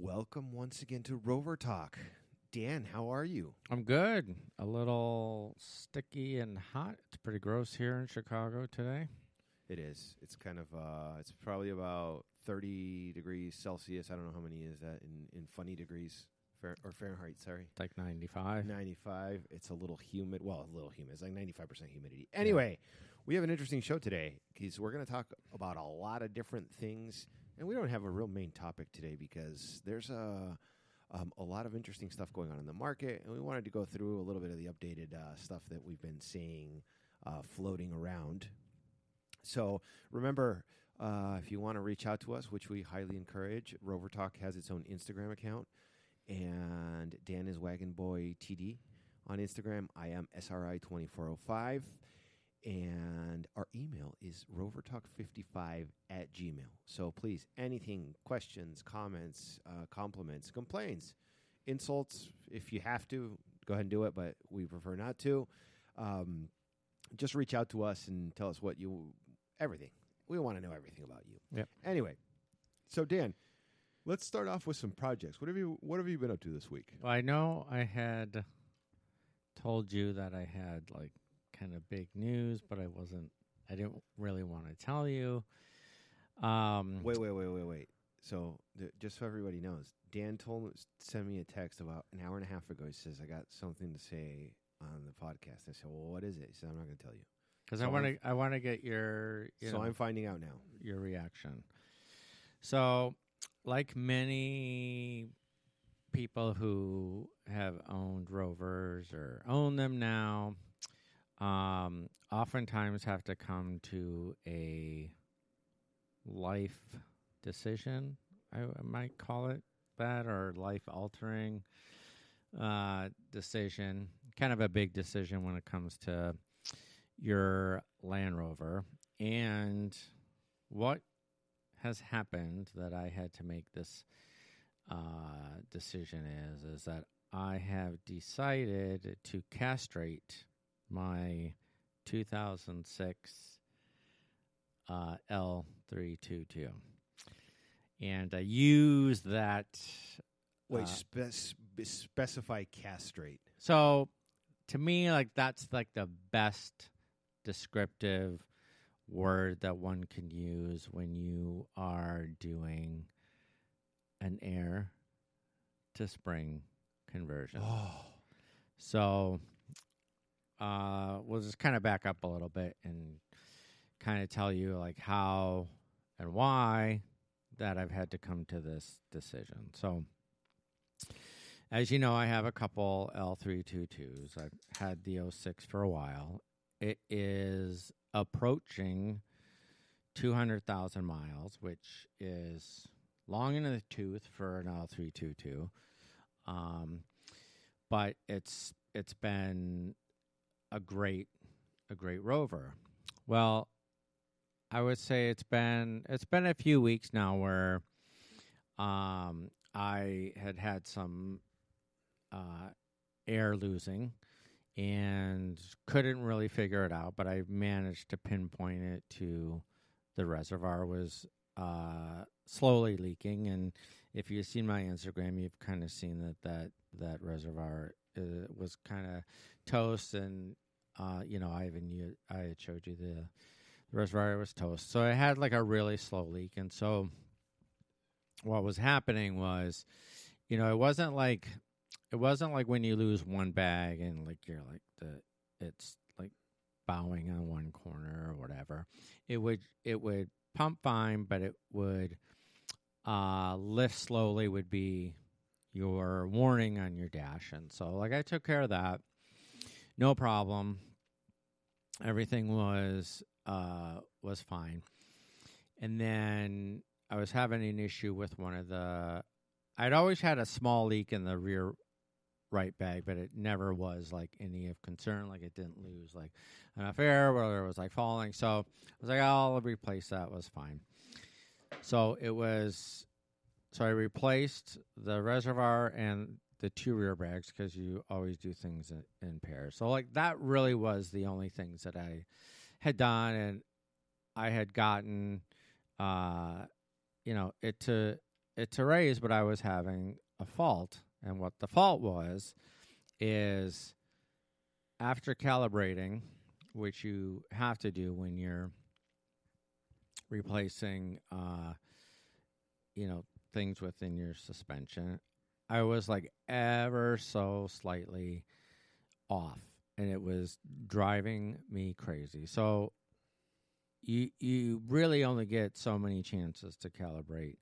Welcome once again to Rover Talk. Dan, how are you? I'm good. A little sticky and hot. It's pretty gross here in Chicago today. It is. It's kind of uh it's probably about 30 degrees Celsius. I don't know how many is that in in funny degrees Fair, or Fahrenheit, sorry. Like 95. 95. It's a little humid. Well, a little humid. It's like 95% humidity. Anyway, we have an interesting show today because we're going to talk about a lot of different things. And we don't have a real main topic today because there's a, um, a lot of interesting stuff going on in the market. And we wanted to go through a little bit of the updated uh, stuff that we've been seeing uh, floating around. So remember, uh, if you want to reach out to us, which we highly encourage, Rover Talk has its own Instagram account and Dan is Wagon Boy TD on Instagram. I am SRI2405. And our email is rovertalk55 at gmail. So please, anything, questions, comments, uh, compliments, complaints, insults, if you have to, go ahead and do it, but we prefer not to. Um, just reach out to us and tell us what you, everything. We want to know everything about you. Yep. Anyway, so Dan, Let's start off with some projects. What have you What have you been up to this week? Well, I know I had told you that I had like kind of big news, but I wasn't. I didn't really want to tell you. Um, Wait, wait, wait, wait, wait. So th- just so everybody knows, Dan told me sent me a text about an hour and a half ago. He says I got something to say on the podcast. I said, "Well, what is it?" He said, "I'm not going to tell you." because So I want to. I want to get your. You so know, I'm finding out now. your reaction. So, like many people who have owned rovers or own them now, um, oftentimes have to come to a life decision. I, I might call it that, or life altering uh, decision. Kind of a big decision when it comes to your Land Rover. And what has happened that I had to make this uh, decision is is that I have decided to castrate my 2006 uh, L322, and I use that. Wait, uh, spe- specify castrate. so to me, like that's like the best descriptive word that one can use when you are doing an air to spring conversion. Oh, So uh we'll just kind of back up a little bit and kind of tell you like how and why that I've had to come to this decision. So as you know, I have a couple L322s. I've had the 06 for a while. It is approaching 200,000 miles, which is long in the tooth for an L322. Um, but it's it's been a great a great rover. Well, I would say it's been it's been a few weeks now where um, I had had some uh, air losing and couldn't really figure it out, but I managed to pinpoint it to the reservoir was uh, slowly leaking. And if you've seen my Instagram, you've kind of seen that that that reservoir uh, was kind of toast, and uh, you know, I even you, I had showed you the, the reservoir was toast. So I had like a really slow leak, and so what was happening was, you know, it wasn't like it wasn't like when you lose one bag and like you're like the it's like bowing on one corner or whatever. It would it would pump fine, but it would uh, lift slowly would be your warning on your dash, and so like I took care of that, no problem. Everything was uh, was fine, and then I was having an issue with one of the. I'd always had a small leak in the rear right bag, but it never was like any of concern. Like it didn't lose like enough air, whether it was like falling. So I was like, I'll replace that. It was fine. So it was. So I replaced the reservoir and the two rear bags because you always do things in, in pairs. So like that really was the only things that I had done, and I had gotten, uh, you know, it to it to raise, but I was having a fault. And what the fault was is after calibrating, which you have to do when you're replacing, uh, you know, things within your suspension, I was like ever so slightly off, and it was driving me crazy. So you you really only get so many chances to calibrate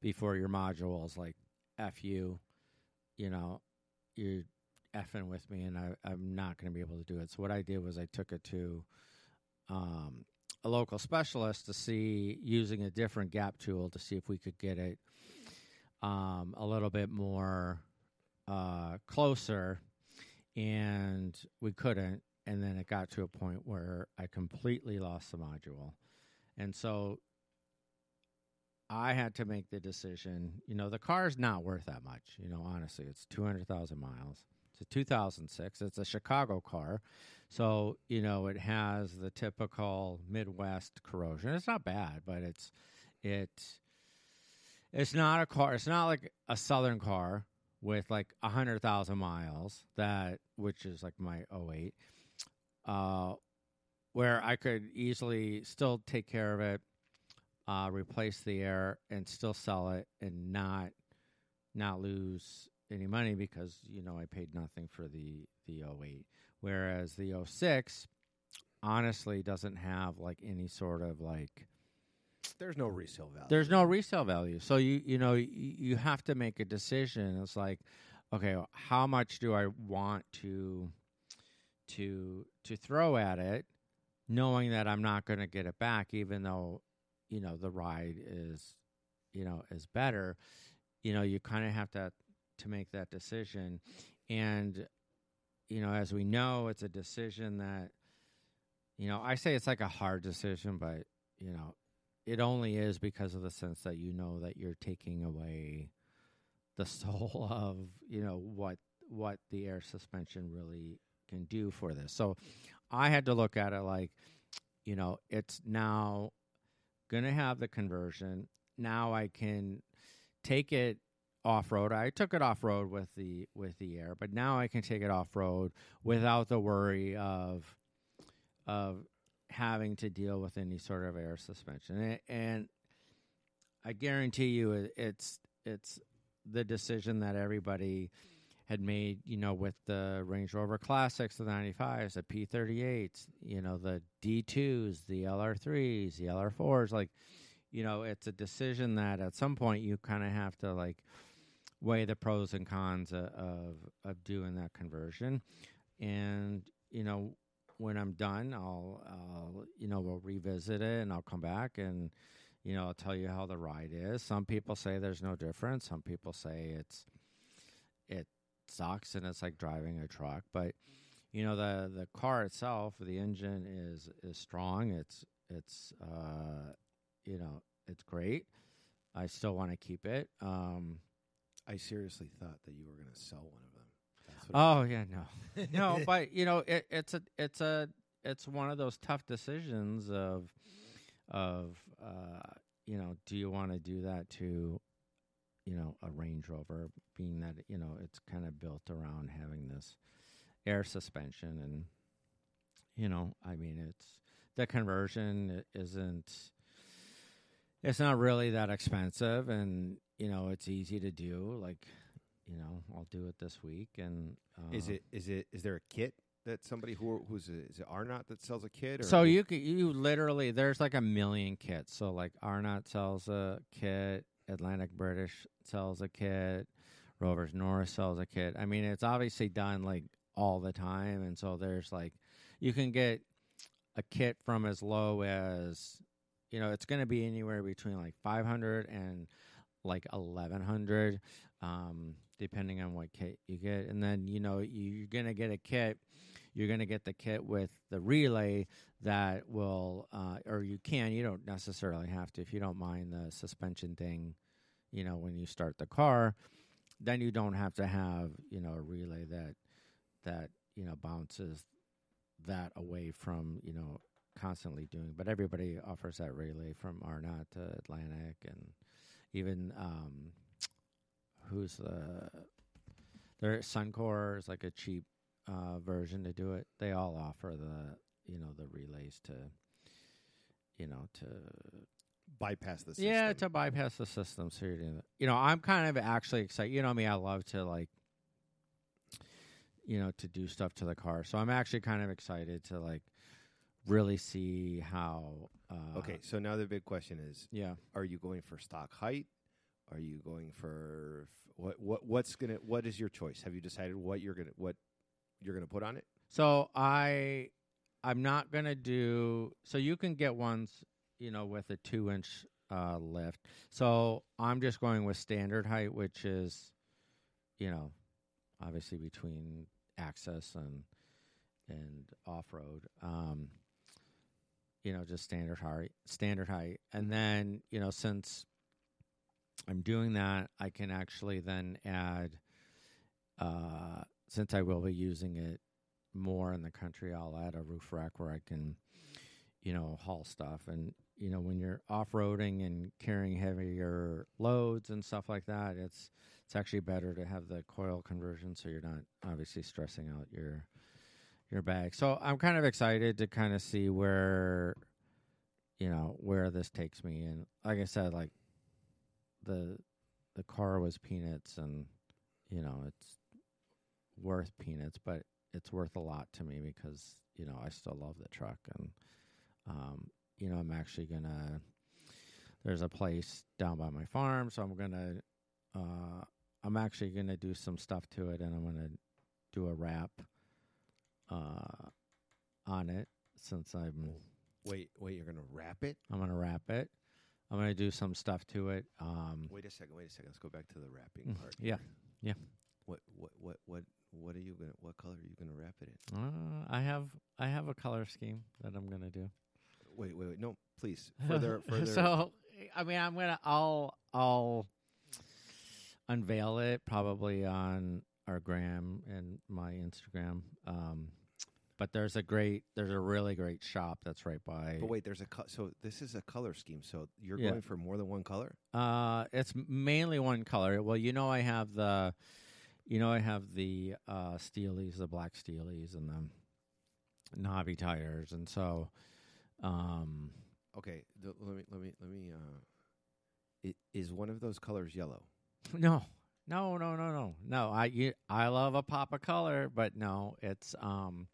before your module is like f you, you know, you're effing with me, and I, I'm not to be able to do it. So what I did was I took it to um, a local specialist to see using a different gap tool to see if we could get it um, a little bit more uh, closer, and we couldn't. And then it got to a point where I completely lost the module, and so I had to make the decision. You know, the car is not worth that much. You know, honestly, it's two hundred thousand miles. It's a 2006. It's a Chicago car, so you know it has the typical Midwest corrosion. It's not bad, but it's it's it's not a car. It's not like a Southern car with like a hundred thousand miles that, which is like my 08, uh, where I could easily still take care of it, uh, replace the air, and still sell it, and not not lose any money because you know I paid nothing for the the 08. Whereas the 06 honestly doesn't have like any sort of like There's no resale value. there's no resale value. So you you know you, you have to make a decision. It's like, okay, how much do I want to to to throw at it, knowing that I'm not going to get it back, even though you know the ride is you know is better. You know, you kind of have to to make that decision, and you know, as we know, it's a decision that you know I say it's like a hard decision, but you know it only is because of the sense that you know that you're taking away the soul of you know what what the air suspension really can do for this. So I had to look at it like you know it's now going to have the conversion. Now I can take it off road. I took it off road with the with the air, but now I can take it off road without the worry of of having to deal with any sort of air suspension. And, I guarantee you, it's it's the decision that everybody had made. You know, with the Range Rover Classics, the 95s, the P38s, you know, the D2s, the LR3s, the LR4s. Like, you know, it's a decision that at some point you kind of have to like weigh the pros and cons of of doing that conversion, and you know when I'm done, I'll, I'll, you know, we'll revisit it and I'll come back and, you know, I'll tell you how the ride is. Some people say there's no difference. Some people say it's, it sucks and it's like driving a truck. But, you know, the, the car itself, the engine is, is strong. It's, it's, uh, you know, it's great. I still want to keep it. Um, I seriously thought that you were going to sell one of Oh yeah, no, no, but you know, it, it's a, it's a, it's one of those tough decisions of, of, uh, you know, do you want to do that to, you know, a Range Rover, being that you know it's kind of built around having this air suspension, and you know, I mean, it's the conversion isn't. It's not really that expensive, and you know, it's easy to do. Like, you know, I'll do it this week, and uh, Is it is it is there a kit that somebody who who's a, is it Arnott that sells a kit? Or So you could you literally there's like a million kits. So like Arnott sells a kit, Atlantic British sells a kit, Rovers North sells a kit. I mean, it's obviously done like all the time, and so there's like you can get a kit from as low as you know it's going to be anywhere between like 500 and like 1100 um depending on what kit you get. And then you know you- you're going to get a kit you're going to get the kit with the relay that will uh, or you can you don't necessarily have to if you don't mind the suspension thing you know when you start the car then you don't have to have you know a relay that that you know bounces that away from you know constantly doing but everybody offers that relay from Arnott to Atlantic and even um, who's the their Suncore is like a cheap uh, version to do it. They all offer the you know the relays to you know to Bypass the system. yeah to bypass the system. So you're doing it. You know, I'm kind of actually excited. You know me, I love to like you know to do stuff to the car. So I'm actually kind of excited to like really see how. Uh, Okay, so now the big question is: Yeah. Are you going for stock height? Are you going for what? What? What's gonna? What is your choice? Have you decided what you're gonna what you're gonna put on it? So I I'm not gonna do so you can get ones, you know, with a two inch uh lift. So I'm just going with standard height, which is, you know, obviously between access and and off road. Um you know, just standard height standard height. And then, you know, since I'm doing that, I can actually then add uh since I will be using it more in the country, I'll add a roof rack where I can, you know, haul stuff. And you know, when you're off roading and carrying heavier loads and stuff like that, it's it's actually better to have the coil conversion, so you're not obviously stressing out your your bag. So I'm kind of excited to kind of see where, you know, where this takes me. And like I said, like the the car was peanuts, and you know, it's worth peanuts, but it's worth a lot to me because you know I still love the truck, and um, you know I'm actually gonna. There's a place down by my farm, so I'm gonna. Uh, I'm actually gonna do some stuff to it, and I'm gonna do a wrap uh, on it since I'm. Wait, wait, you're gonna wrap it? I'm gonna wrap it. I'm gonna do some stuff to it. Um, Wait a second, wait a second. Let's go back to the wrapping Mm, part. yeah, here. yeah. What what what what what are you gonna what color are you gonna wrap it in? uh, I have I have a color scheme that I'm gonna do. Wait, wait, wait. No, please. Further further so I mean, I'm gonna I'll I'll unveil it probably on our gram and my Instagram. Um, but there's a great, there's a really great shop that's right by. But wait, there's a co- so this is a color scheme. So you're Yeah. going for more than one color? Uh, it's mainly one color. Well, you know, I have the, you know, I have the uh Steelies, the black Steelies, and the knobby tires, and so, um, Okay, th- let me let me let me uh i- is one of those colors yellow? No, no, no, no, no, no. I you, I love a pop of color, but no, it's um.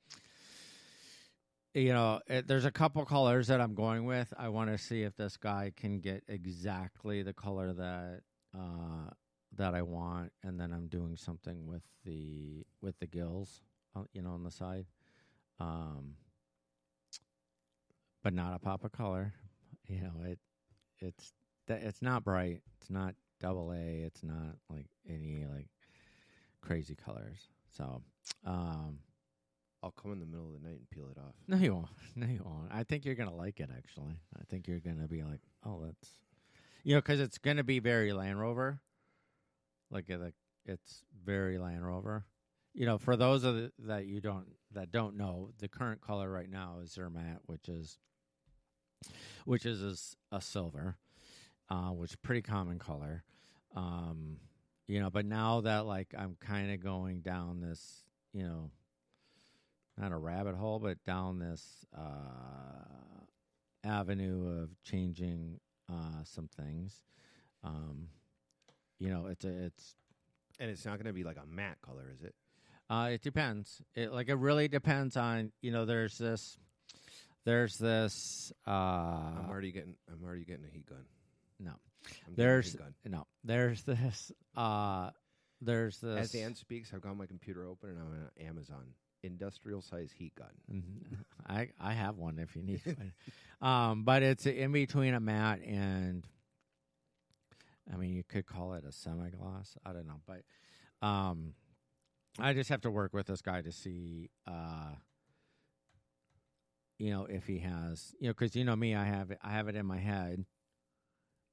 You know, it, there's a couple colors that I'm going with. I want to see if this guy can get exactly the color that uh that I want, and then I'm doing something with the with the gills, uh, you know, on the side. Um, but not a pop of color. You know, it it's it's not bright. It's not double A. It's not like any like crazy colors. So, um, I'll come in the middle of the night and peel it off. no, you won't. No, you won't. I think you're gonna like it. Actually, I think you're gonna be like, oh, that's you know, because it's gonna be very Land Rover. Like, like it's very Land Rover. You know, for those of the, that you don't that don't know, the current color right now is Zermatt, which is which is a silver, uh, which is a pretty common color. Um, you know, but now that like I'm kind of going down this, you know, not a rabbit hole, but down this uh, avenue of changing uh, some things. Um, you know, it's a, it's And it's not going to be like a matte color, is it? uh, it depends. It like it really depends on you know. There's this, there's this. Uh, I'm already getting I'm already getting a heat gun. no, I'm there's gun. no, there's this. Uh, there's this. As Dan speaks, I've got my computer open and I'm on Amazon. Industrial size heat gun. Mhm. I I have one if you need one. um, but it's in between a mat and I mean you could call it a semi gloss. I don't know, but um, I just have to work with this guy to see uh, you know if he has you know because you know me I have it I have it in my head,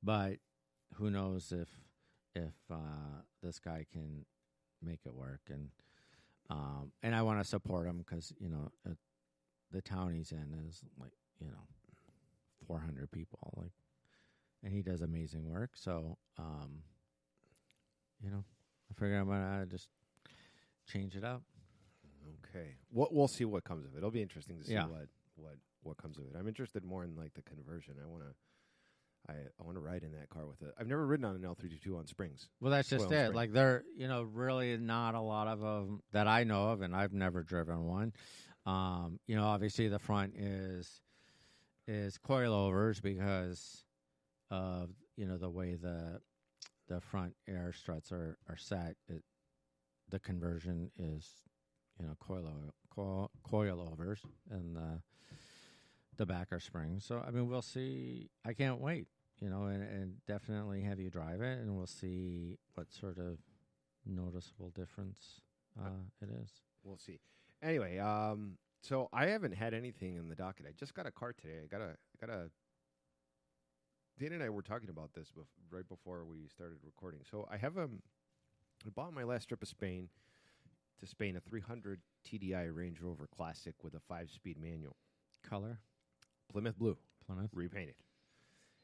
but who knows if if uh, this guy can make it work and um, and I want to support him because you know uh, the town he's in is like you know 400 people like and he does amazing work. So, um, you know, I figure I'm gonna just change it up. Okay. What we'll see what comes of it. It'll be interesting to see Yeah. what what what comes of it. I'm interested more in like the conversion. I want to I I want to ride in that car with it. I've never ridden on an L322 on springs. Well, that's just Coil it. spring. Like there, you know, really not a lot of them that I know of, and I've never driven one. Um, you know, obviously the front is is coilovers because of you know the way the the front air struts are are set. It the conversion is you know coil coil coilovers and the the back are springs. So I mean, we'll see. I can't wait you know, and, and definitely have you drive it, and we'll see what sort of noticeable difference uh, it is. We'll see. Anyway, um, so I haven't had anything in the docket. I just got a car today. I got a I got a. Dan and I were talking about this bef- right before we started recording. So I have um, I bought my last trip of Spain to Spain a 300 TDI Range Rover Classic with a five-speed manual, Color Plymouth Blue, Plymouth. repainted,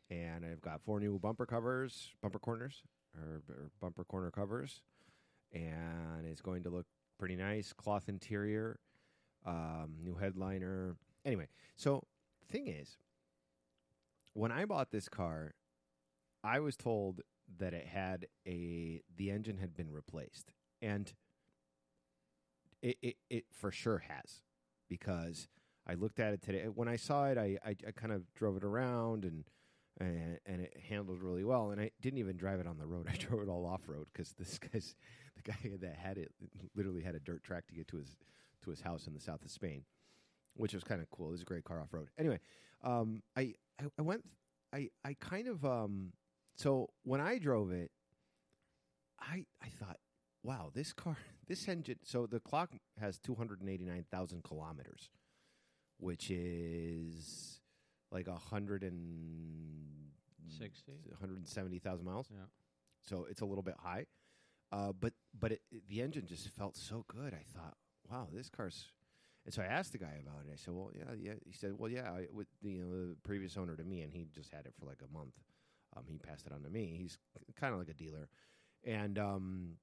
and I've got four new bumper covers, bumper corners, or, or bumper corner covers, and it's going to look pretty nice. Cloth interior, um, new headliner. Anyway, so thing is, when I bought this car, I was told that it had a the engine had been replaced, and it it, it for sure has because I looked at it today. When I saw it, I I, I kind of drove it around and. And, and it handled really well, and I didn't even drive it on the road. I drove it all off road because this guy's the guy that had it literally had a dirt track to get to his to his house in the south of Spain, which was kind of cool. It was a great car off road. Anyway, um, I, I I went I I kind of um so when I drove it, I I thought, wow, this car this engine. So the clock has two hundred and eighty nine thousand kilometers, which is like a hundred and 170,000 miles. Yeah. So it's a little bit high. Uh, but but it, it- the engine just felt so good. I thought, wow, this car's. And so I asked the guy about it. I said, well, yeah, yeah. He said, well, yeah, I, with the, you know, the previous owner to me, and he just had it for like a month. Um, he passed it on to me. He's kind of like a dealer, and um,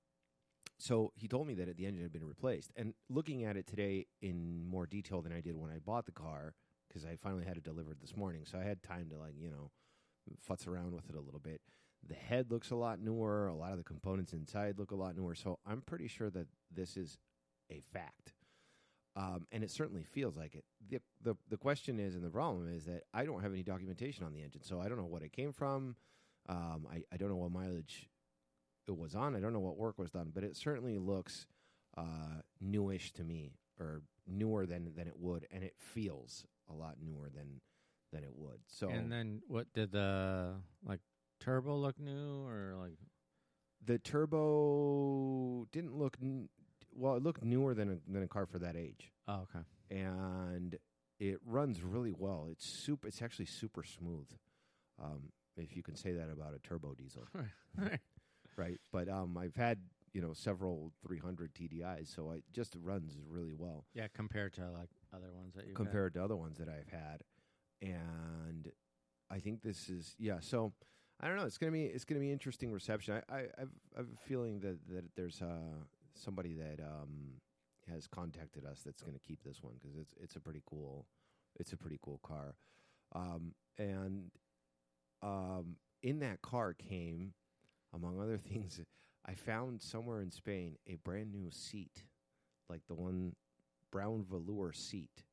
so he told me that the engine had been replaced. And looking at it today in more detail than I did when I bought the car, because I finally had it delivered this morning, so I had time to like you know futz around with it a little bit. The head looks a lot newer. A lot of the components inside look a lot newer. So I'm pretty sure that this is a fact, um, and it certainly feels like it. the the The question is, and the problem is that I don't have any documentation on the engine, so I don't know what it came from. Um, I I don't know what mileage it was on. I don't know what work was done, but it certainly looks uh, newish to me, or newer than than it would, and it feels a lot newer than than it would. So And then what did the like turbo look new or like the turbo didn't look n- well. It looked newer than a, than a car for that age, oh okay and it runs really well. It's super. It's actually super smooth, um, if you can say that about a turbo diesel, right? But um, I've had you know several 300 TDIs, so it just runs really well yeah compared to like other ones that you compared to other ones that I've had, and I think this is yeah. So I don't know. It's gonna be it's gonna be interesting reception. I I I've, I've a feeling that that there's uh somebody that um has contacted us that's gonna keep this one because it's it's a pretty cool it's a pretty cool car, um and um in that car came among other things. I found somewhere in Spain a brand new seat, like the one brown velour seat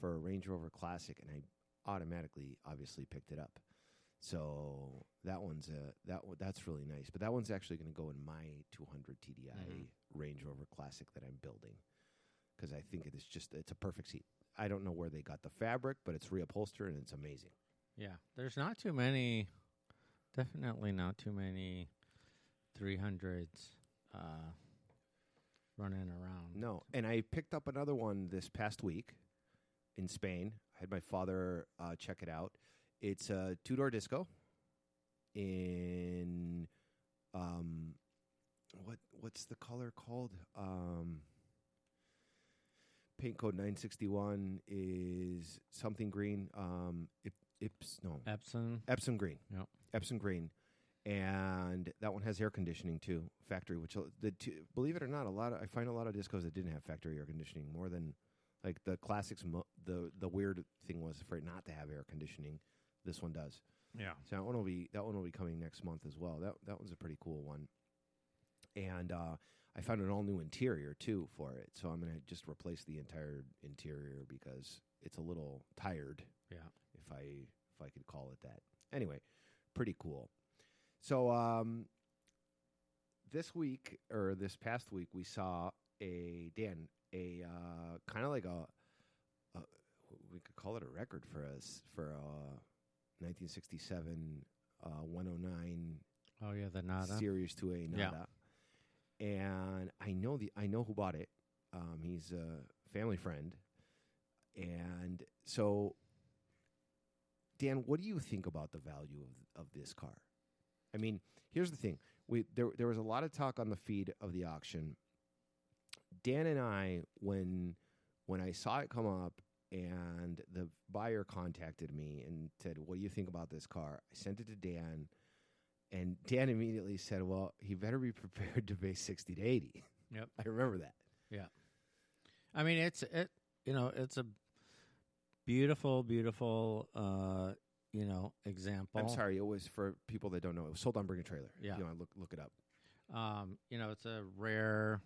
for a Range Rover Classic, and I automatically, obviously, picked it up. So that one's a that one, that's really nice. But that one's actually going to go in my 200 TDI Mhm. Range Rover Classic that I'm building because I think it is just it's a perfect seat. I don't know where they got the fabric, but it's reupholstered and it's amazing. Yeah, there's not too many. Definitely not too many 300s uh, running around. No, and I picked up another one this past week in Spain. I had my father uh, check it out. It's a two door disco in um, what what's the color called? Um, paint code nine sixty one is something green. Um, Ip, Ips no Epson. Epsom green. Yep. Epsom Green, and that one has air conditioning too, factory. Which the two, believe it or not, a lot of I find a lot of discos that didn't have factory air conditioning more than like the classics. Mo- the the weird thing was for it not to have air conditioning. This one does. Yeah. So that one will be that one will be coming next month as well. That that one's a pretty cool one. And uh, I found an all new interior too for it. So I'm gonna just replace the entire interior because it's a little tired. Yeah. If I if I could call it that. Anyway, pretty cool. So um, this week or this past week we saw a Dan a uh, kind of like a, a we could call it a record for us for uh 1967 uh 109 Oh yeah, the NADA. Series 2A Yeah. NADA. And I know the I know who bought it. Um, he's a family friend. And so Dan, what do you think about the value of of this car? I mean, here's the thing. We there there was a lot of talk on the feed of the auction. Dan and I when when I saw it come up and the buyer contacted me and said, "What do you think about this car?" I sent it to Dan and Dan immediately said, "Well, he better be prepared to pay 60 to 80." Yep. I remember that. Yeah, I mean, it's it. You know, it's a beautiful, beautiful. uh You know, example. I'm sorry, it was for people that don't know. It was sold on Bring a Trailer. Yeah. You know, look look it up. Um, you know, it's a rare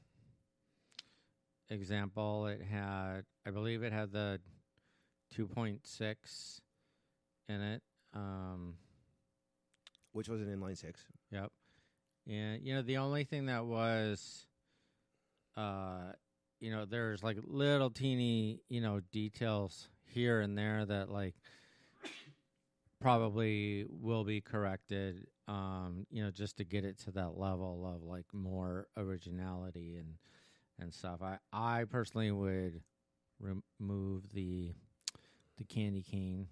example. It had, I believe, it had the 2.6 in it. Um, Which was an inline 6. Yep. And you know, the only thing that was uh you know, there's like little teeny, you know, details here and there that like probably will be corrected um, you know, just to get it to that level of like more originality and and stuff. I I personally would remove the the candy cane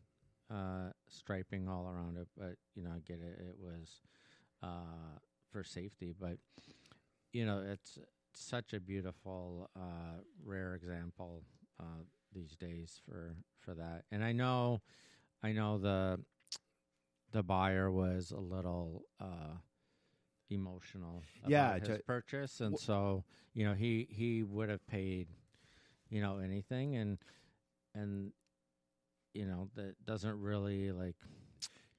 uh striping all around it, but you know, I get it. It was uh for safety, but you know, it's such a beautiful, uh, rare example uh, these days for for that. And I know, I know the the buyer was a little uh, emotional about Yeah, his to- purchase, and wh- so you know he he would have paid, you know, anything, and and you know that doesn't really like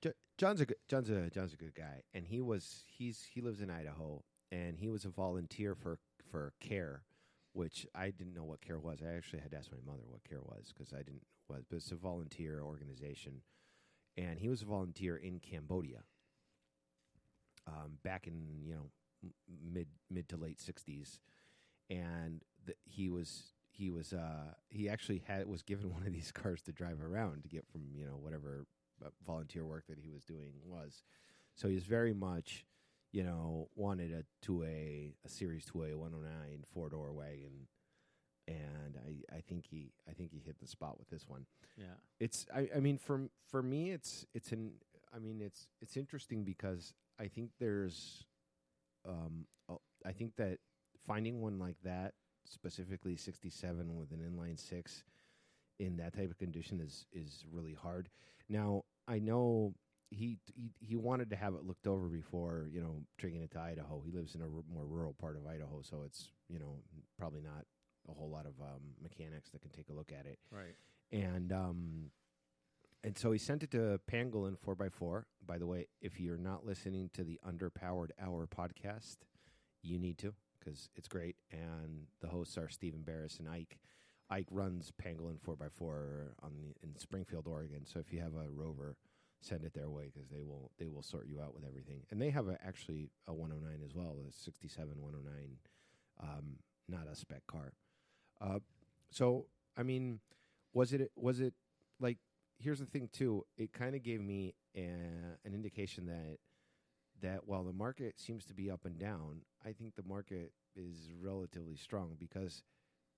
Jo- John's a good, John's a John's a good guy, and he was he's he lives in Idaho, and he was a volunteer for for CARE, which I didn't know what CARE was. I actually had to ask my mother what CARE was because I didn't was, but it's a volunteer organization, and he was a volunteer in Cambodia. Um, back in you know mid mid to late sixties, and th- he was he was uh he actually had was given one of these cars to drive around to get from you know whatever uh, volunteer work that he was doing was. So he was very much, you know, wanted a two A, a Series two A one hundred nine four door wagon, and I, I think he I think he hit the spot with this one. yeah It's I, I mean for for me it's it's an I mean it's it's interesting because I think there's um I think that finding one like that specifically 67 with an inline 6 in that type of condition is is really hard. Now, I know he he he wanted to have it looked over before, you know, taking it to Idaho. He lives in a r- more rural part of Idaho, so it's, you know, probably not a whole lot of um, mechanics that can take a look at it right and um and so he sent it to Pangolin 4x4. By the way, if you're not listening to the Underpowered Hour podcast, you need to because it's great. And the hosts are Stephen Barris and Ike. Ike runs Pangolin 4x4 on the, in Springfield, Oregon. So if you have a Rover, send it their way because they will they will sort you out with everything. And they have a, actually a 109 as well, a 67 109, um, NADA spec car. Uh, so I mean, was it was it like here's the thing too it kind of gave me a, an indication that that while the market seems to be up and down i think the market is relatively strong because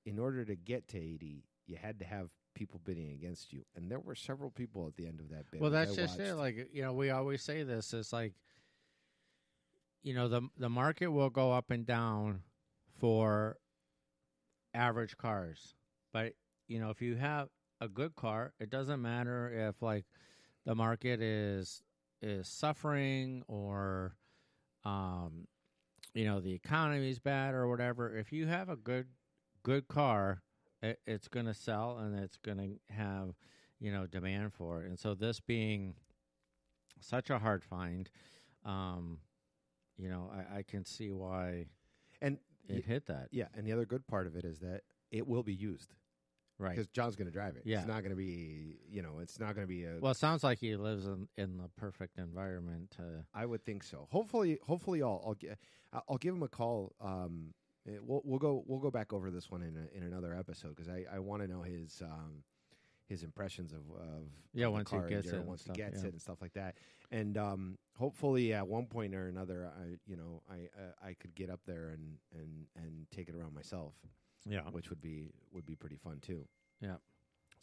in order to get to 80 you had to have people bidding against you and there were several people at the end of that bid Well, that's just it. Like you know, we always say this. It's like you know the the market will go up and down for average cars, but you know if you have a good car, it doesn't matter if like the market is is suffering or um you know the economy is bad or whatever. If you have a good good car it, it's going to sell and it's going to have you know demand for it. And so this being such a hard find um you know i, I can see why And it hit that yeah, and the other good part of it is that it will be used right because John's going to drive it. Yeah. it's not going to be you know it's not going to be a. well it sounds like he lives in in the perfect environment to I would think so. Hopefully, hopefully, I'll I'll, gi- I'll I'll give him a call. Um, eh, we'll we'll go we'll go back over this one in a, in another episode because I, I want to know his um his impressions of of Yeah, of once he gets it and once stuff, he gets yeah. it and stuff like that. And um, hopefully, at one point or another, I you know I uh, I could get up there and and and take it around myself, yeah which would be would be pretty fun too. Yeah.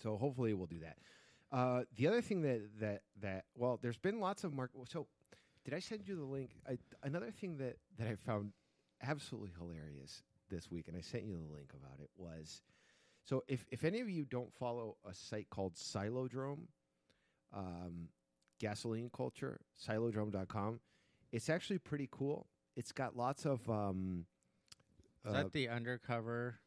So hopefully we'll do that. Uh, the other thing that that that well, there's been lots of mark. So did I send you the link? I, another thing that that I found absolutely hilarious this week, and I sent you the link about it was. So if if any of you don't follow a site called Silodrome, um, gasoline culture, silodrome.com, it's actually pretty cool. It's got lots of um, is uh, that the undercover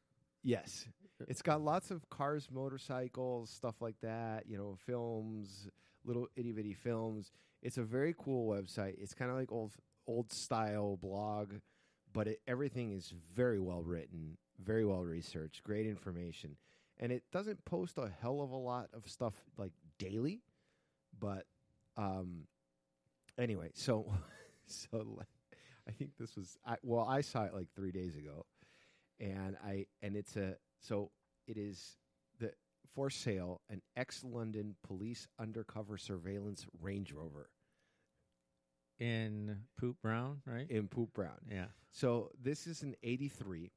Yes. It's got lots of cars, motorcycles, stuff like that, you know, films, little itty bitty films. It's a very cool website. It's kind of like old old style blog, but it, everything is very well written, very well researched, great information. And it doesn't post a hell of a lot of stuff like daily, but um anyway, so so I think this was I, well, I saw it like 3 days ago and I and it's a so it is the for sale an ex London police undercover surveillance Range Rover in Poop Brown, right? in Poop Brown. yeah. So this is an '83,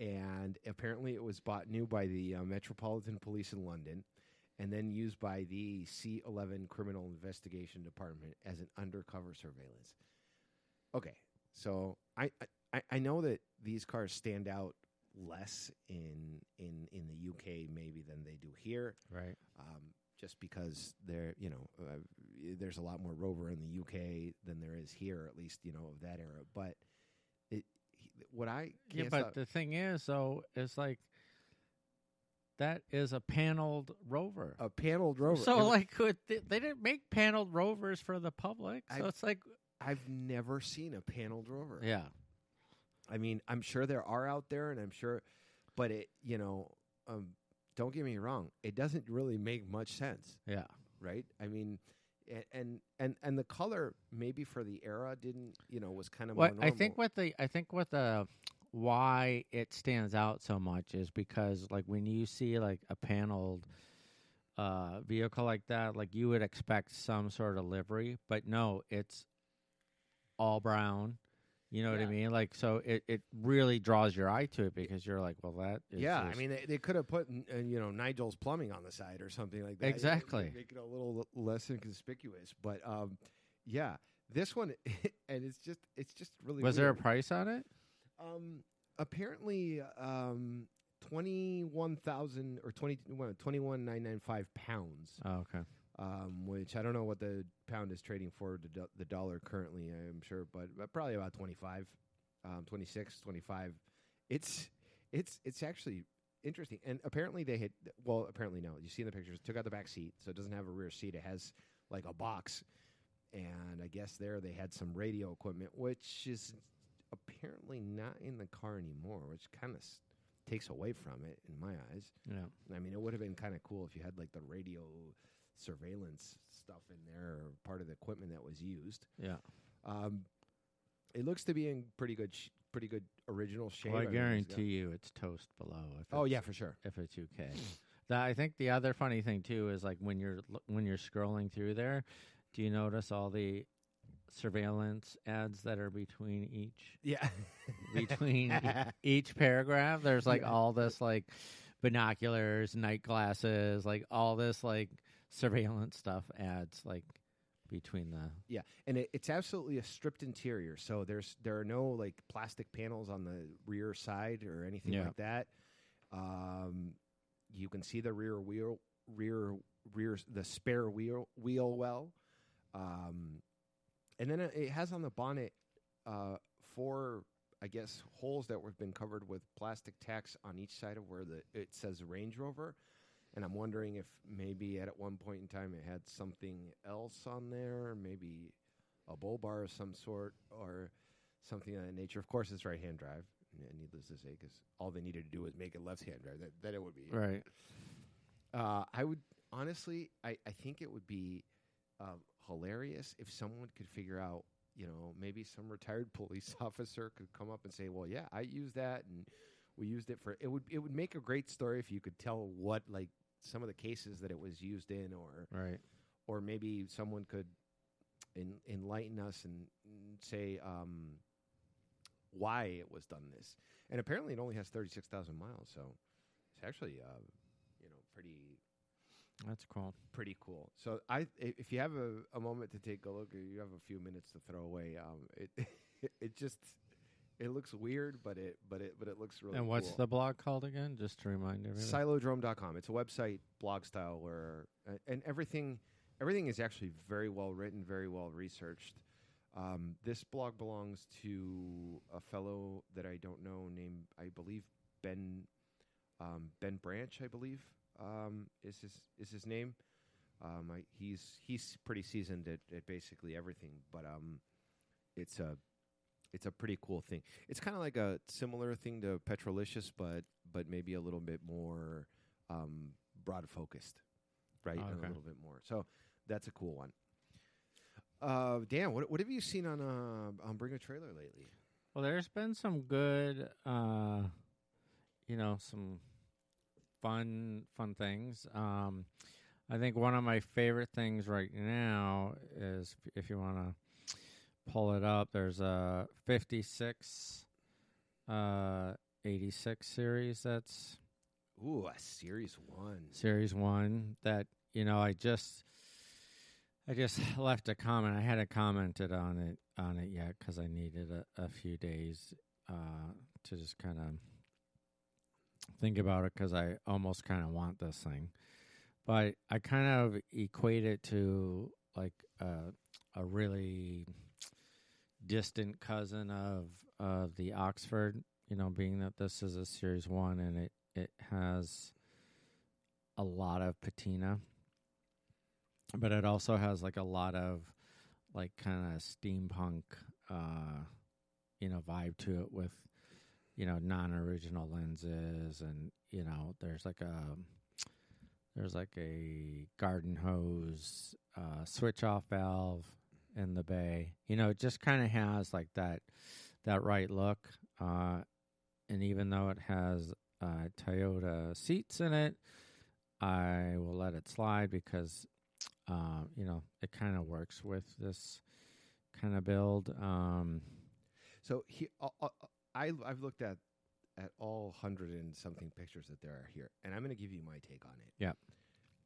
and apparently it was bought new by the uh, Metropolitan Police in London, and then used by the C11 Criminal Investigation Department as an undercover surveillance. Okay, so I I, I know that these cars stand out less in in in the UK maybe than they do here Right. um, just because there, you know, uh, there's a lot more Rover in the UK than there is here, at least you know of that era. But what I Yeah, but stop- the thing is, though, it's like that is a paneled rover. a paneled Rover. So, and like, could they, they didn't make paneled rovers for the public? So I- it's like, I've never seen a paneled Rover. yeah, I mean, I'm sure there are out there, and I'm sure, but it, you know, um, don't get me wrong, it doesn't really make much sense. yeah, right? I mean, and and and the color maybe for the era didn't, you know, was kind of more I think what the I think what the why it stands out so much is because like when you see like a paneled uh vehicle like that, like you would expect some sort of livery, but no, it's all brown. You know what I mean? Like so it, it really draws your eye to it because you're like, well that is yeah, I mean, they, they could have put, uh, you know, Nigel's plumbing on the side or something like that. Exactly. make it a little less inconspicuous. But um, yeah, this one, and it's just, it's just really. was there a price on it? Um, apparently, um, twenty one thousand or twenty twenty one nine nine five pounds. Oh, okay. Um, which I don't know what the pound is trading for the, the dollar currently, I'm sure, but, but probably about 25, um, 26, 25. It's, it's, it's actually interesting. And apparently they had, well, apparently no, you see in the pictures, took out the back seat. So it doesn't have a rear seat. It has like a box. And I guess there they had some radio equipment, which is apparently not in the car anymore, which kind of s- takes away from it in my eyes. Yeah. I mean, it would have been kind of cool if you had like the radio surveillance stuff in there, or part of the equipment that was used. Yeah. Um, it looks to be in pretty good, sh- pretty good original shape. Well, I mean, it's guarantee you it's toast below. If Oh yeah, for sure. if it's UK. The, I think the other funny thing too is like when you're lo- when you're scrolling through there, do you notice all the surveillance ads that are between each Yeah. between e- each paragraph? There's like Yeah. all this like binoculars, night glasses, like all this like surveillance stuff ads like between the Yeah, and it, it's absolutely a stripped interior. So there's there are no like plastic panels on the rear side or anything Yeah. like that. Um, you can see the rear wheel, rear rear the spare wheel wheel well. Um, and then it- it has on the bonnet uh, four, I guess, holes that have been covered with plastic tacks on each side of where the it says Range Rover. And I'm wondering if maybe at one point in time it had something else on there, maybe a bull bar of some sort or something of that nature. Of course, it's right hand drive. Needless to say, because all they needed to do was make it left hand drive. That, that it would be Right. uh, I would honestly, I, I think it would be uh, hilarious if someone could figure out, you know, maybe some retired police officer could come up and say, "Well, yeah, I used that, and we used it for." It would it would make a great story if you could tell what like some of the cases that it was used in, or Right. or maybe someone could en- enlighten us and, say um, why it was done this. And apparently, it only has thirty six thousand miles, so it's actually uh, you know pretty That's cool. pretty cool. So I, i- if you have a, a moment to take a look, or you have a few minutes to throw away, um, it it just it looks weird, but it but it but it looks really. and what's cool. the blog called again? Just to remind everybody. Silodrome.com. It's a website, blog style, where uh, and everything everything is actually very well written, very well researched. Um, this blog belongs to a fellow that I don't know, named I believe Ben um, Ben Branch. I believe um, is his is his name. Um, I, he's he's pretty seasoned at, at basically everything, but um, it's a it's a pretty cool thing. It's kind of like a similar thing to Petrolicious, but but maybe a little bit more um, broad focused, right? And Okay. a little bit more. So that's a cool one. Uh, Dan, what what have you seen on uh, on Bring a Trailer lately? Well, there's been some good, uh, you know, some fun, fun things. Um, I think one of my favorite things right now is if- if you want to pull it up, there's a 56, uh, 86 series that's Ooh, a series one. series one that you know I just I just left a comment. I hadn't commented on it on it yet because I needed a, a few days uh, to just kind of think about it because I almost kind of want this thing, but I kind of equate it to like a a really distant cousin of of the Oxford. You know, being that this is a series one and it it has a lot of patina, but it also has like a lot of like kind of steampunk, uh, you know, vibe to it with you know non-original lenses and you know there's like a there's like a garden hose uh, switch off valve in the bay. You know, it just kind of has like that that right look. Uh, and even though it has uh, Toyota seats in it, I will let it slide because uh, you know it kind of works with this kind of build. Um, So he, uh, uh, I I've looked at at all hundred and something pictures that there are here, and I'm going to give you my take on it. Yeah.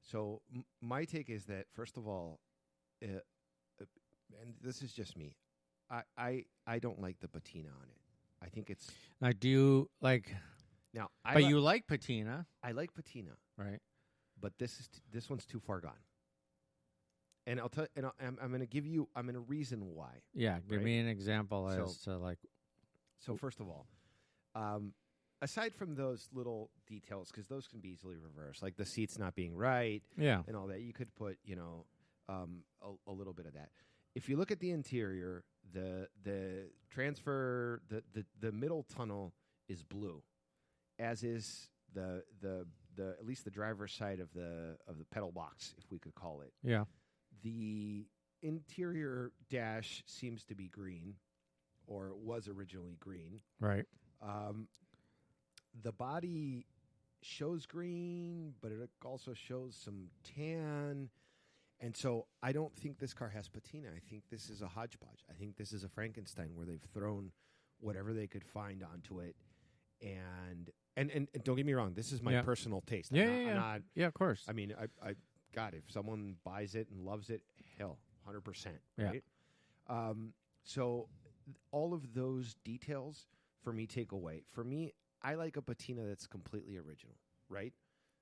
So m- my take is that first of all, uh, uh, and this is just me, I I I don't like the patina on it. I think it's I do like, now. I but li- you like patina, I like patina, right? but this is t- this one's too far gone. And I'll tell, and I'll, I'm, I'm going to give you, I'm going to reason why. Yeah, give Right. me an example So- as to like, So first of all, um, aside from those little details, because those can be easily reversed, like the seats not being right yeah, and all that, you could put, you know, um, a, a little bit of that. If you look at the interior, the the transfer, the, the the middle tunnel is blue, as is the the the at least the driver's side of the of the pedal box, if we could call it. yeah, The interior dash seems to be green, or it was originally green. right, Um, the body shows green, but it also shows some tan. And so I don't think this car has patina. I think this is a hodgepodge. I think this is a Frankenstein where they've thrown whatever they could find onto it. And and, and, and don't get me wrong, this is my Yeah. personal taste. Yeah, I'm not, yeah, I'm yeah. not- yeah. Of course, I mean, I, I, God, if someone buys it and loves it, hell, hundred percent, Yeah. right? Um, so th- all of those details for me take away. For me, I like a patina that's completely original, right?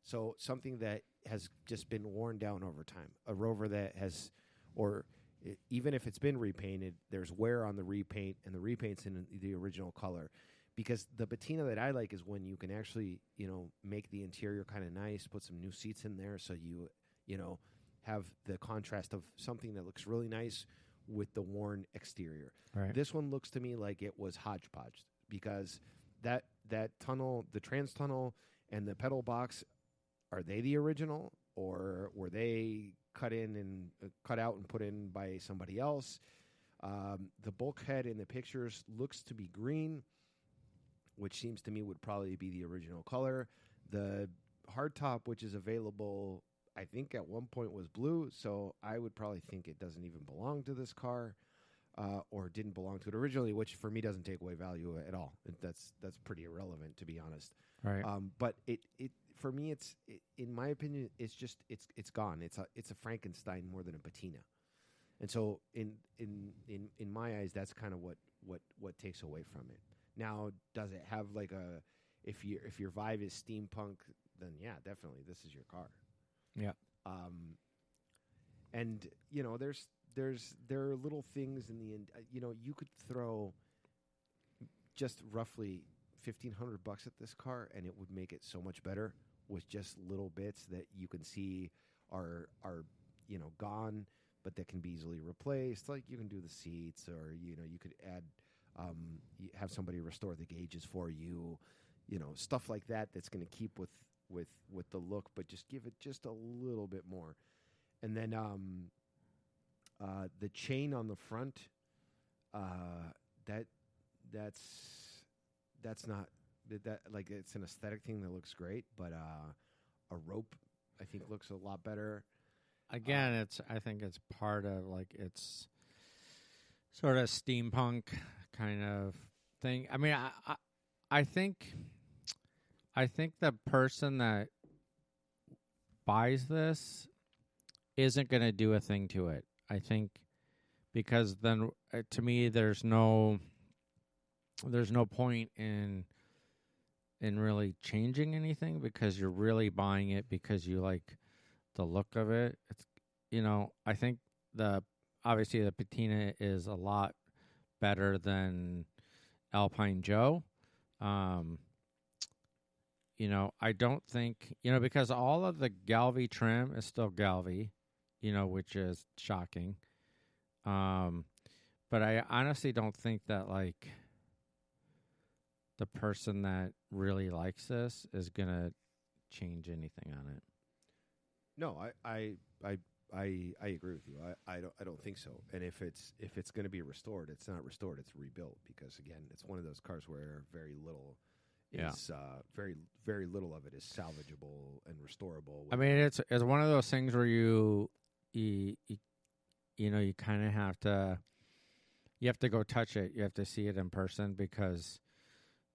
So something that has just been worn down over time, a Rover that has, or it, even if it's been repainted, there's wear on the repaint, and the repaint's in the original color. Because the patina that I like is when you can actually, you know, make the interior kind of nice, put some new seats in there, so you, you know, have the contrast of something that looks really nice with the worn exterior. Right. This one looks to me like it was hodgepodge because that that tunnel, the trans tunnel, and the pedal box, are they the original or were they cut in and uh, cut out and put in by somebody else? Um, the bulkhead in the pictures looks to be green, which seems to me would probably be the original color. The hardtop, which is available, I think at one point was blue, so I would probably think it doesn't even belong to this car uh, or didn't belong to it originally, which for me doesn't take away value at all. That's that's pretty irrelevant to be honest. Right. Um, but it it for me, it's it, in my opinion, it's just it's it's gone. It's a it's a Frankenstein more than a patina, and so in in in in my eyes, that's kind of what what what takes away from it. Now, does it have like a if your if your vibe is steampunk, then yeah, definitely this is your car. Yeah. Um, and you know, there's there's there are little things in the end. Uh, you know, you could throw just roughly fifteen hundred bucks at this car, and it would make it so much better with just little bits that you can see are are you know gone, but that can be easily replaced. Like you can do the seats, or you know, you could add um, you have somebody restore the gauges for you. You know, stuff like that. That's going to keep with with with the look, but just give it just a little bit more. And then um, uh, the chain on the front, uh, that that's that's not that, that like it's an aesthetic thing that looks great, but uh, a rope I think looks a lot better. Again, it's I think it's part of like it's sort of steampunk kind of thing. I mean, I I, I think I think the person that buys this isn't going to do a thing to it. I think because then uh, to me there's no there's no point in in really changing anything because you're really buying it because you like the look of it. It's you know, I think the obviously the patina is a lot better than Alpine Joe. Um you know, I don't think, you know, because all of the Galvy trim is still Galvy, you know, which is shocking. Um but I honestly don't think that like the person that really likes this is to change anything on it. No, I I I I, I agree with you. I, I don't I don't think so. And if it's if it's going to be restored, it's not restored. It's rebuilt because again, it's one of those cars where very little Yeah. is uh, very very little of it is salvageable and restorable. I mean, it's it's one of those things where you you you, you know you kind of have to you have to go touch it. You have to see it in person because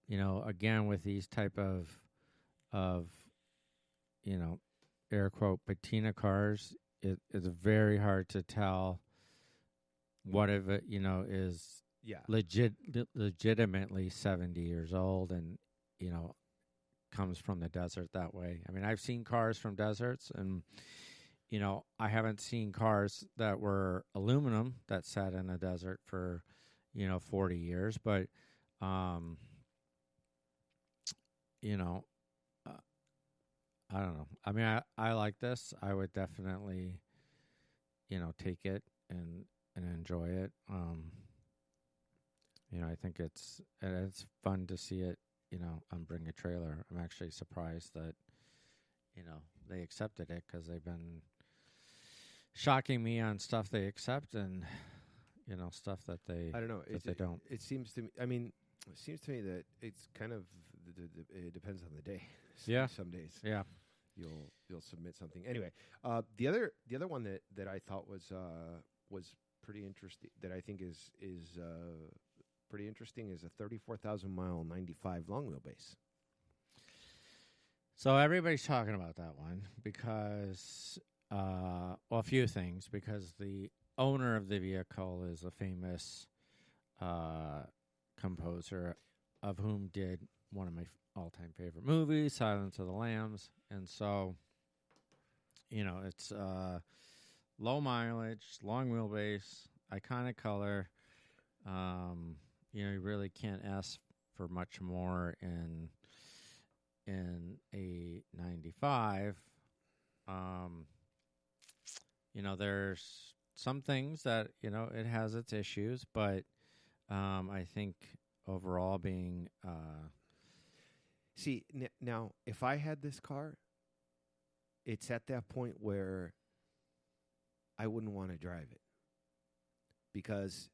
you know again with these type of of you know air quote patina cars, it, it's very hard to tell what of it you know is yeah, legit legitimately 70 years old and you know comes from the desert that way. I mean i've seen cars from deserts and you know i haven't seen cars that were aluminum that sat in a desert for you know 40 years but um you know uh, i don't know i mean i i like this i would definitely you know take it and and enjoy it um you know, I think it's and it's fun to see it. You know, on Bring a Trailer. I'm actually surprised that you know they accepted it because they've been shocking me on stuff they accept and you know stuff that they I don't know. that It's, they don't. It seems to me. I mean, it seems to me that it's kind of the, the, it depends on the day. Yeah. some days Yeah, you'll you'll submit something. Anyway, uh, the other the other one that that I thought was uh, was pretty interesting that I think is is uh, pretty interesting is a thirty four thousand mile ninety five long wheelbase. So everybody's talking about that one because, uh, well, a few things. Because the owner of the vehicle is a famous uh, composer, of whom did one of my f- all-time favorite movies, Silence of the Lambs, and so, you know, it's uh, low mileage, long wheelbase, iconic color. Um, you know, you really can't ask for much more in in a 95. Um, you know, there's some things that you know it has its issues, but um, I think overall being uh, See n- now, if I had this car, it's at that point where I wouldn't want to drive it because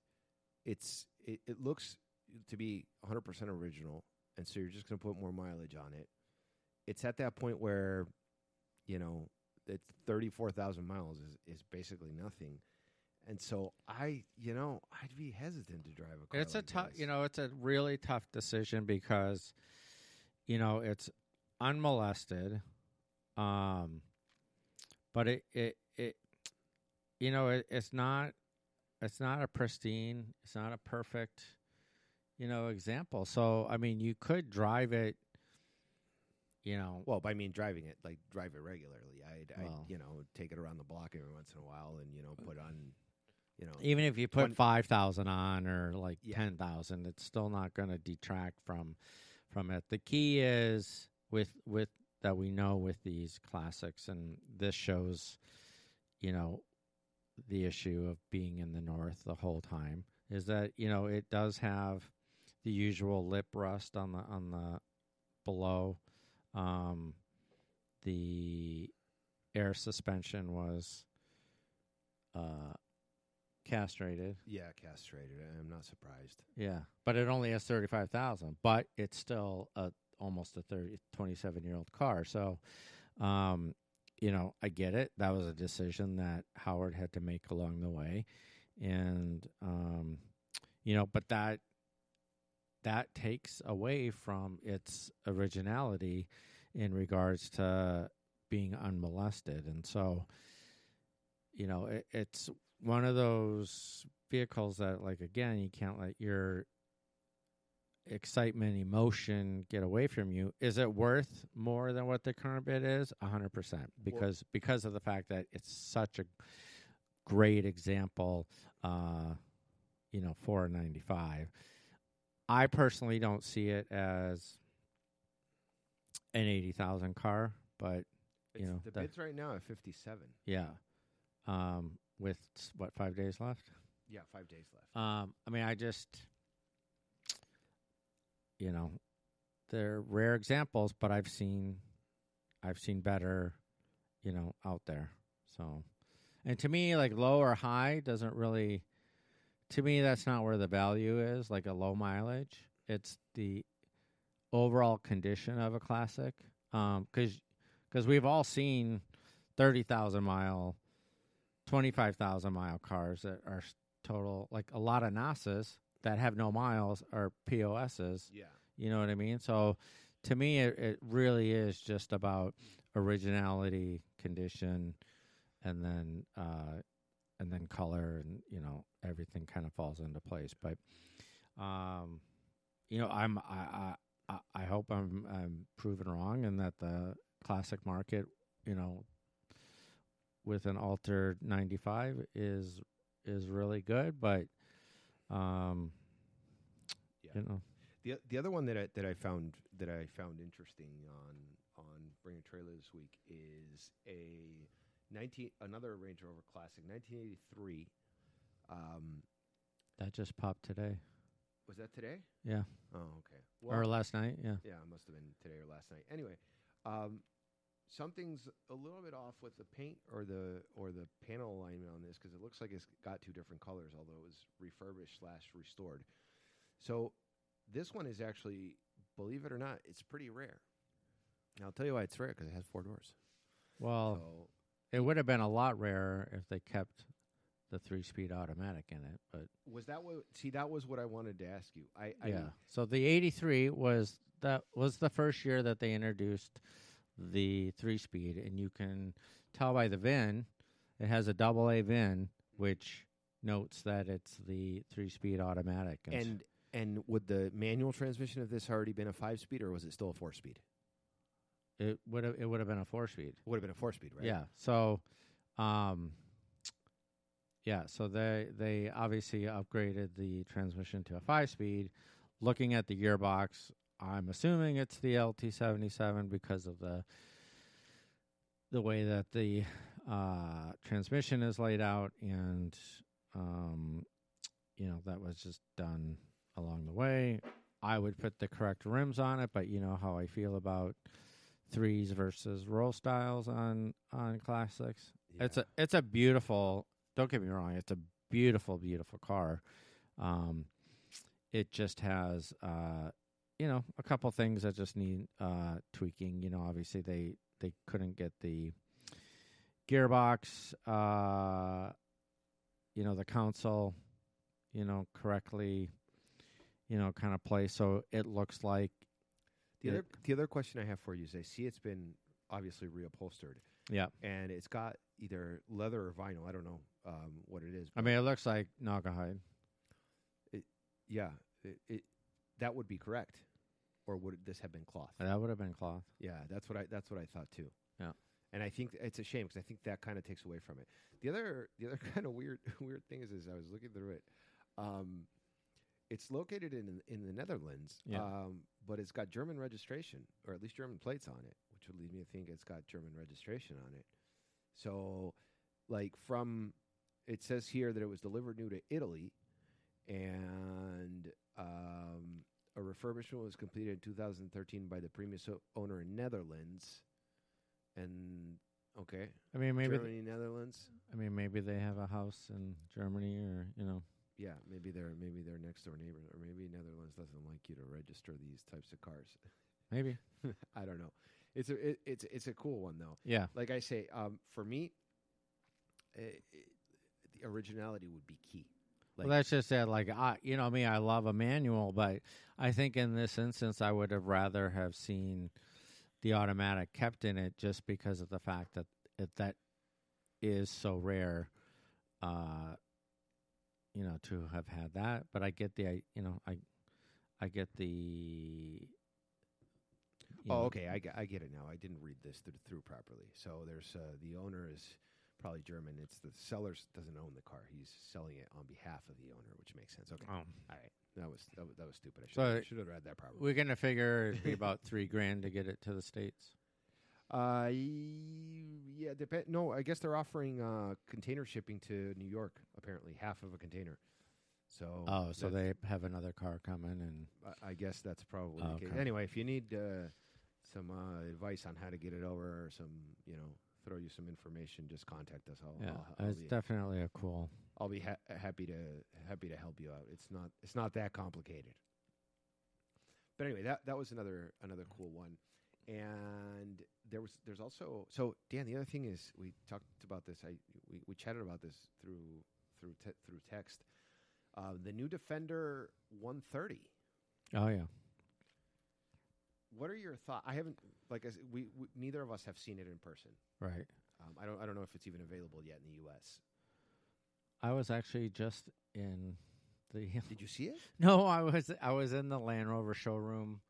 it's it, it looks to be 100% original, and so you're just going to put more mileage on it. It's at that point where, you know, it's 34,000 miles is, is basically nothing. And so I, you know, I'd be hesitant to drive a car. It's a tough, you know, it's a really tough decision because, you know, it's unmolested, um, but it it it, you know, it, it's not, it's not a pristine, it's not a perfect, you know, example. So I mean, you could drive it, you know, Well, I mean, driving it like drive it regularly. I'd, Well. I'd, you know, take it around the block every once in a while, and you know, put on, you know, even if you put Twen- five thousand on or like Yeah. ten thousand, it's still not going to detract from from it. The key is with with that we know with these classics, and this shows, you know, the issue of being in the north the whole time is that you know it does have the usual lip rust on the on the below. Um, the air suspension was uh, castrated. yeah, castrated. I'm not surprised. Yeah, but it only has thirty five thousand, but it's still a almost a 30, 27 year old car. So, um, you know, I get it. That was a decision that Howard had to make along the way, and um, you know, but that that takes away from its originality in regards to being unmolested, and so, you know, it, it's one of those vehicles that like again you can't let your excitement emotion get away from you is it worth more than what the current bid is a 100% because because of the fact that it's such a great example uh you know four ninety five. i personally don't see it as an 80,000 car but It's, You know, the bids right now at 57. yeah um with what 5 days left Yeah, five days left. Um, I mean, I just, you know, they're rare examples, but I've seen, I've seen better, you know, out there. So, and to me, like low or high doesn't really, to me, that's not where the value is. Like a low mileage, it's the overall condition of a classic. Um, because because we've all seen thirty thousand mile, twenty five thousand mile cars that are s- total like a lot of NASA's that have no miles are POSs. Yeah. You know what I mean? So to me, it, it really is just about originality, condition, and then uh, and then color, and you know everything kind of falls into place. But um, you know, I'm I I I, I hope I'm I'm proven wrong, and that the classic market, you know, with an altered 95 is is really good, but um, Yeah. you know. The the other one that I, that I found that I found interesting on on Bring a Trailer this week is a 19 another Range Rover Classic 1983. Um, That just popped today. was that today? Yeah. Oh, okay. or last night. Yeah. Yeah, it must have been today or last night. Anyway, um, something's a little bit off with the paint or the or the panel alignment on this because it looks like it's got two different colors, although it was refurbished slash restored. So this one is actually, believe it or not, it's pretty rare. And I'll tell you why it's rare because it has four doors. Well, so it would have been a lot rarer if they kept the three-speed automatic in it, but was that what? See, that was what I wanted to ask you. I, I yeah. So the 83 was that was the first year that they introduced the three-speed and you can tell by the VIN it has a double A VIN which notes that it's the three-speed automatic s- and and would the manual transmission of this already been a five speed or was it still a four speed? it would have it would have been a four-speed. Would have been a four speed, right? Yeah. So, um, Yeah, so they they obviously upgraded the transmission to a five speed. Looking at the gearbox, I'm assuming it's the LT77 because of the the way that the uh, transmission is laid out, and um, you know that was just done along the way. I would put the correct rims on it, but you know how I feel about threes versus Rostyles on on classics. It's a it's a beautiful. Don't get me wrong. It's a beautiful, beautiful car. Um, it just has, uh, you know, a couple things that just need uh, tweaking. You know, obviously they they couldn't get the gearbox, uh, you know, the console, you know, correctly, you know, kind of placed. So it looks like The it- other the other question I have for you is I see it's been obviously reupholstered yeah. and it's got either leather or vinyl. I don't know um, what it is. I mean, it looks like Naugahyde. yeah, it, it that would be correct, or would this have been cloth? That would have been cloth. Yeah, that's what I that's what I thought too. Yeah. and I think it's a shame because I think that kind of takes away from it. The other the other kind of weird weird thing is is I was looking through it. Um, it's located in in the Netherlands, Yeah. um, but it's got German registration or at least German plates on it, which would lead me to think it's got German registration on it. So, like from it says here that it was delivered new to Italy, and um, a refurbishment was completed in 2013 by the previous owner in Netherlands. And okay, I mean, maybe. th- Germany, Netherlands. I mean, maybe they have a house in Germany, or you know. Yeah, maybe they're maybe they're next door neighbors, or maybe Netherlands doesn't like you to register these types of cars. Maybe. I don't know. It's a it, it's it's a cool one though. Yeah. Like I say, um, for me, i i the originality would be key. Like, well, that's just it. Like, I, you know, me, I love a manual, but I think in this instance, I would have rather have seen the automatic kept in it, just because of the fact that it, that is so rare. Uh, you know, to have had that, but I get the, I, you know, I, I get the. Oh, know, okay. I, I get it now. I didn't read this through, through properly. So there's uh, the owner is probably German. It's the seller doesn't own the car. He's selling it on behalf of the owner, which makes sense. Okay. Oh. All right. That was that was, that was stupid. I should So- should have read that properly. We're gonna figure it'd be about three grand to get it to the states. Uh, y- yeah. Depend. No, I guess they're offering uh, container shipping to New York. Apparently, half of a container. So. Oh, so that's- they have another car coming, and I- I guess that's probably Oh, the case. okay. Anyway, if you need uh, some uh, advice on how to get it over, or some, you know, throw you some information, just contact us. I'll, yeah, I'll, I'll it's be, definitely a cool. I'll be ha- happy to happy to help you out. It's not it's not that complicated. But anyway, that that was another another cool one. And there was there's also so Dan. The other thing is we talked about this. I we, we chatted about this through through te- through text. Uh, the new Defender 130. Oh yeah, What are your thoughts? I haven't like I said, we, we neither of us have seen it in person. right. Um, I don't I don't know if it's even available yet in the U.S. I was actually just in the. Did you see it? no, I was I was in the Land Rover showroom.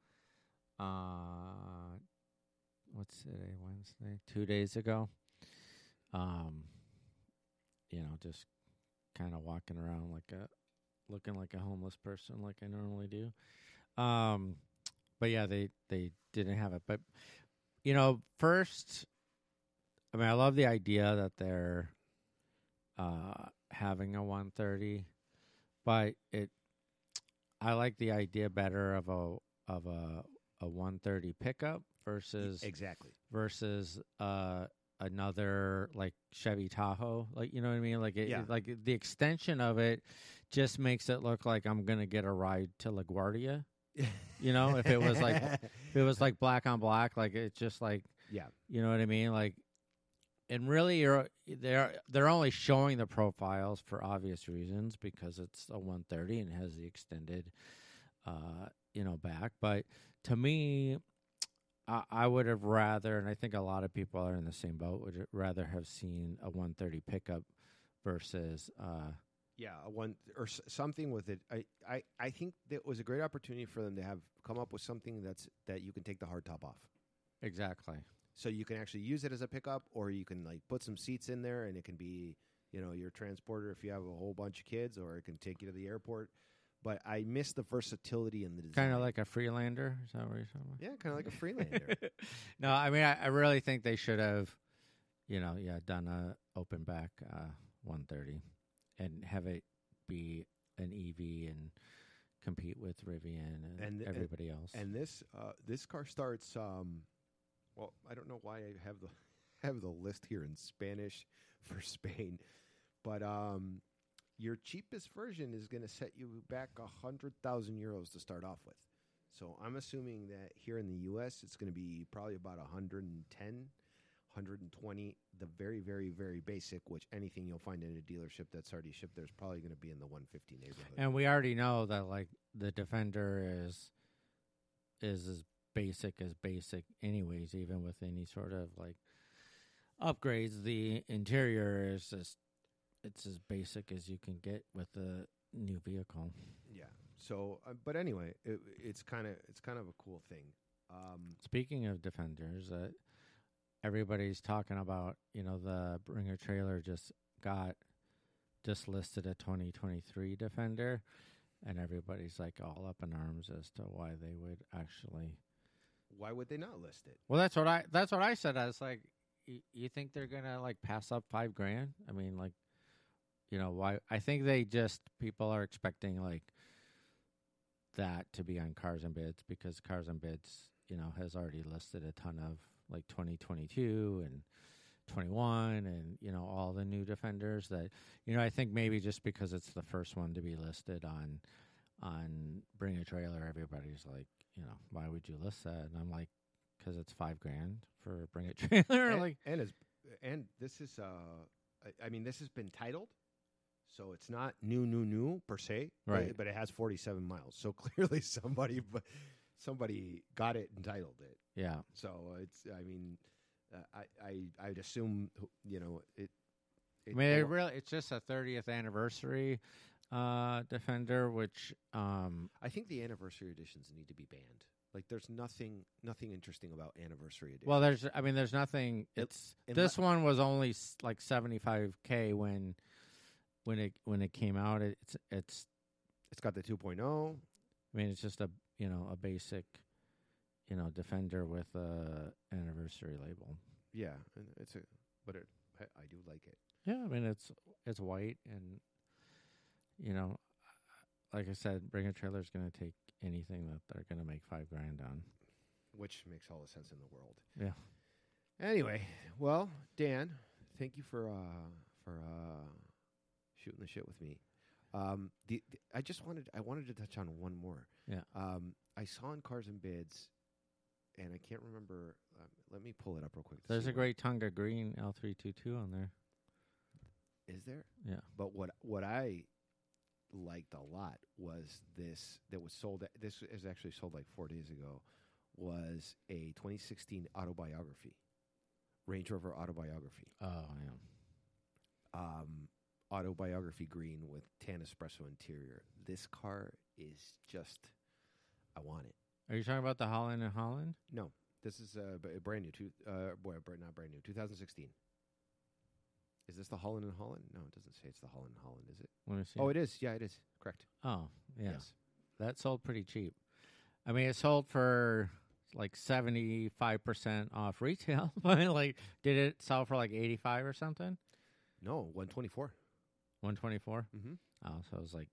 Uh, what's today? Wednesday, two days ago. Um, you know, just kind of walking around like a, looking like a homeless person, like I normally do. Um, but yeah, they they didn't have it. But you know, first, I mean, I love the idea that they're uh having a 130, but it, I like the idea better of a of a a 130 pickup versus Exactly. versus uh another like Chevy Tahoe like you know what I mean like it, Yeah. like the extension of it just makes it look like I'm going to get a ride to LaGuardia you know if it was like if it was like black on black like it's just like yeah, you know what I mean? Like and really you're they're they're only showing the profiles for obvious reasons because it's a 130 and has the extended uh you know back. But to me I, I would have rather and I think a lot of people are in the same boat would rather have seen a 130 pickup versus uh yeah, a one or s- something with it. I, I I think that was a great opportunity for them to have come up with something that's that you can take the hard top off. exactly So you can actually use it as a pickup, or you can like put some seats in there, and it can be, you know your transporter if you have a whole bunch of kids, or it can take you to the airport. But I miss the versatility in the design. Kind of like a Freelander. Is that what you're talking about? yeah, kind of like a Freelander. no, I mean, I, I really think they should have, you know, yeah, done a open back uh, 130 and have it be an EV and compete with Rivian and, And- and- everybody else. And this uh, this car starts. Um, well, I don't know why I have the have the list here in Spanish for Spain, but um, your cheapest version is going to set you back a hundred thousand euros to start off with. So I'm assuming that here in the U.S. it's going to be probably about a 110, 120. The very, very, very basic, which anything you'll find in a dealership that's already shipped, there's probably going to be in the 150 neighborhood. and we already know that like the Defender is is as basic as basic, anyways. Even with any sort of like upgrades, the interior is just it's as basic as you can get with a new vehicle. Yeah. So, uh, but anyway, it, it's kind of it's kind of a cool thing. Um, Speaking of defenders, uh, everybody's talking about. You know, the Bring a Trailer just got just listed a 2023 defender, and everybody's like all up in arms as to why they would actually. why would they not list it? Well, that's what I. That's what I said. I was like, y- you think they're gonna like pass up five grand? I mean, like, you know, why? I think they just people are expecting like that to be on Cars and Bids because Cars and Bids, you know, has already listed a ton of like 2022 and 21 and you know all the new defenders that you know I think maybe just because it's the first one to be listed on on Bring a Trailer, everybody's like, you know, why would you list that? And I'm like, because it's five grand for Bring a Trailer. and, like, and is and this is uh, I, I mean, this has been titled, so it's not new, new, new per se, but- Right. But, it has 47 miles, so clearly somebody, but somebody got it and titled it. yeah, So it's, I mean, uh, I, I, I'd assume, you know, it. I it mean, it really, it's just a 30th anniversary uh Defender, which um I think the anniversary editions need to be banned. Like, there's nothing, nothing interesting about anniversary editions. well, there's, I mean, there's nothing. It's unle- this one was only s- like 75k when when it when it came out. It's it's it's got the 2.0. I mean, it's just a you know a basic you know Defender with a anniversary label. Yeah, and it's a, but it, I, I do like it. Yeah, I mean it's it's white and you know, like I said, Bring a Trailer is going to take anything that they're going to make five grand on. which makes all the sense in the world. Yeah. Anyway, well, Dan, thank you for uh for uh shooting the shit with me. Um, the, the I just wanted I wanted to touch on one more. Yeah. Um, I saw in Cars and Bids, and I can't remember. Um, let me pull it up real quick. There's a great Tonga Green L322 on there. Is there? Yeah. But what what I liked a lot was this that was sold. This is actually sold like four days ago. Was a 2016 autobiography, Range Rover autobiography. Oh, yeah. um, autobiography green with tan espresso interior. This car is just, I want it. Are you talking about the Holland and Holland? No, this is b- a brand new, two, uh, boy, not brand new, 2016. Is this the Holland and Holland? No, it doesn't say it's the Holland and Holland, is it? See. Oh, it is. Yeah, it is. Correct. Oh, yeah. Yes. That sold pretty cheap. I mean, it sold for like 75% off retail. but like, did it sell for like 85 or something? No, 124. 124? Mm-hmm. Oh, so it was like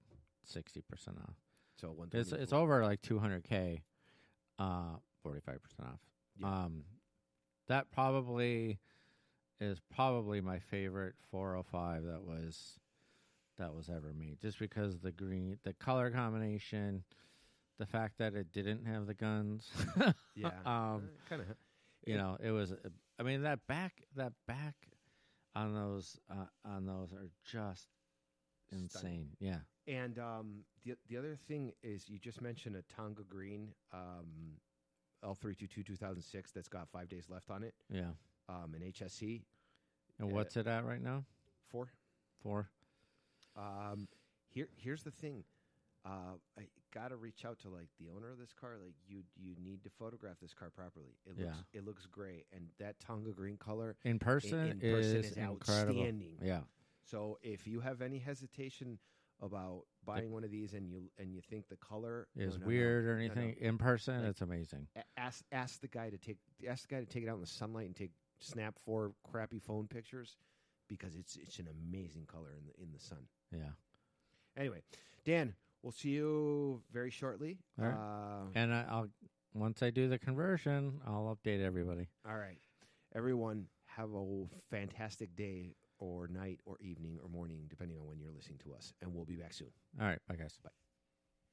60% off. So 124. It's it's over like 200k, uh, 45% off. Yeah. Um, that probably is probably my favorite 405 that was that was ever made, just because the green, the color combination, the fact that it didn't have the guns. Yeah. um, kind of. you know, it was. uh, I mean, that back, that back on those uh, on those are just insane. Yeah. And um, the the other thing is, you just mentioned a Tonga Green um, L322 2006 that's got five days left on it. Yeah. Um, an HSE And Yeah. what's it at right now? four. Four. Um, here, here's the thing. Uh, I gotta reach out to like the owner of this car. Like you, you need to photograph this car properly. It looks, Yeah. it looks great, and that Tonga green color In in, person, in person is, is incredible. outstanding. Yeah. So if you have any hesitation about buying one of these and you and you think the color Is no, no, weird or no, no. anything in person? Like- it's amazing. Ask ask the guy to take ask the guy to take it out in the sunlight and take snap four crappy phone pictures because it's it's an amazing color in the in the sun. Yeah. Anyway, Dan, we'll see you very shortly. All right. Uh, And I, I'll once I do the conversion, I'll update everybody. all right, everyone, have a fantastic day or night or evening or morning, depending on when you're listening to us, and we'll be back soon. All right. Bye, guys. Bye.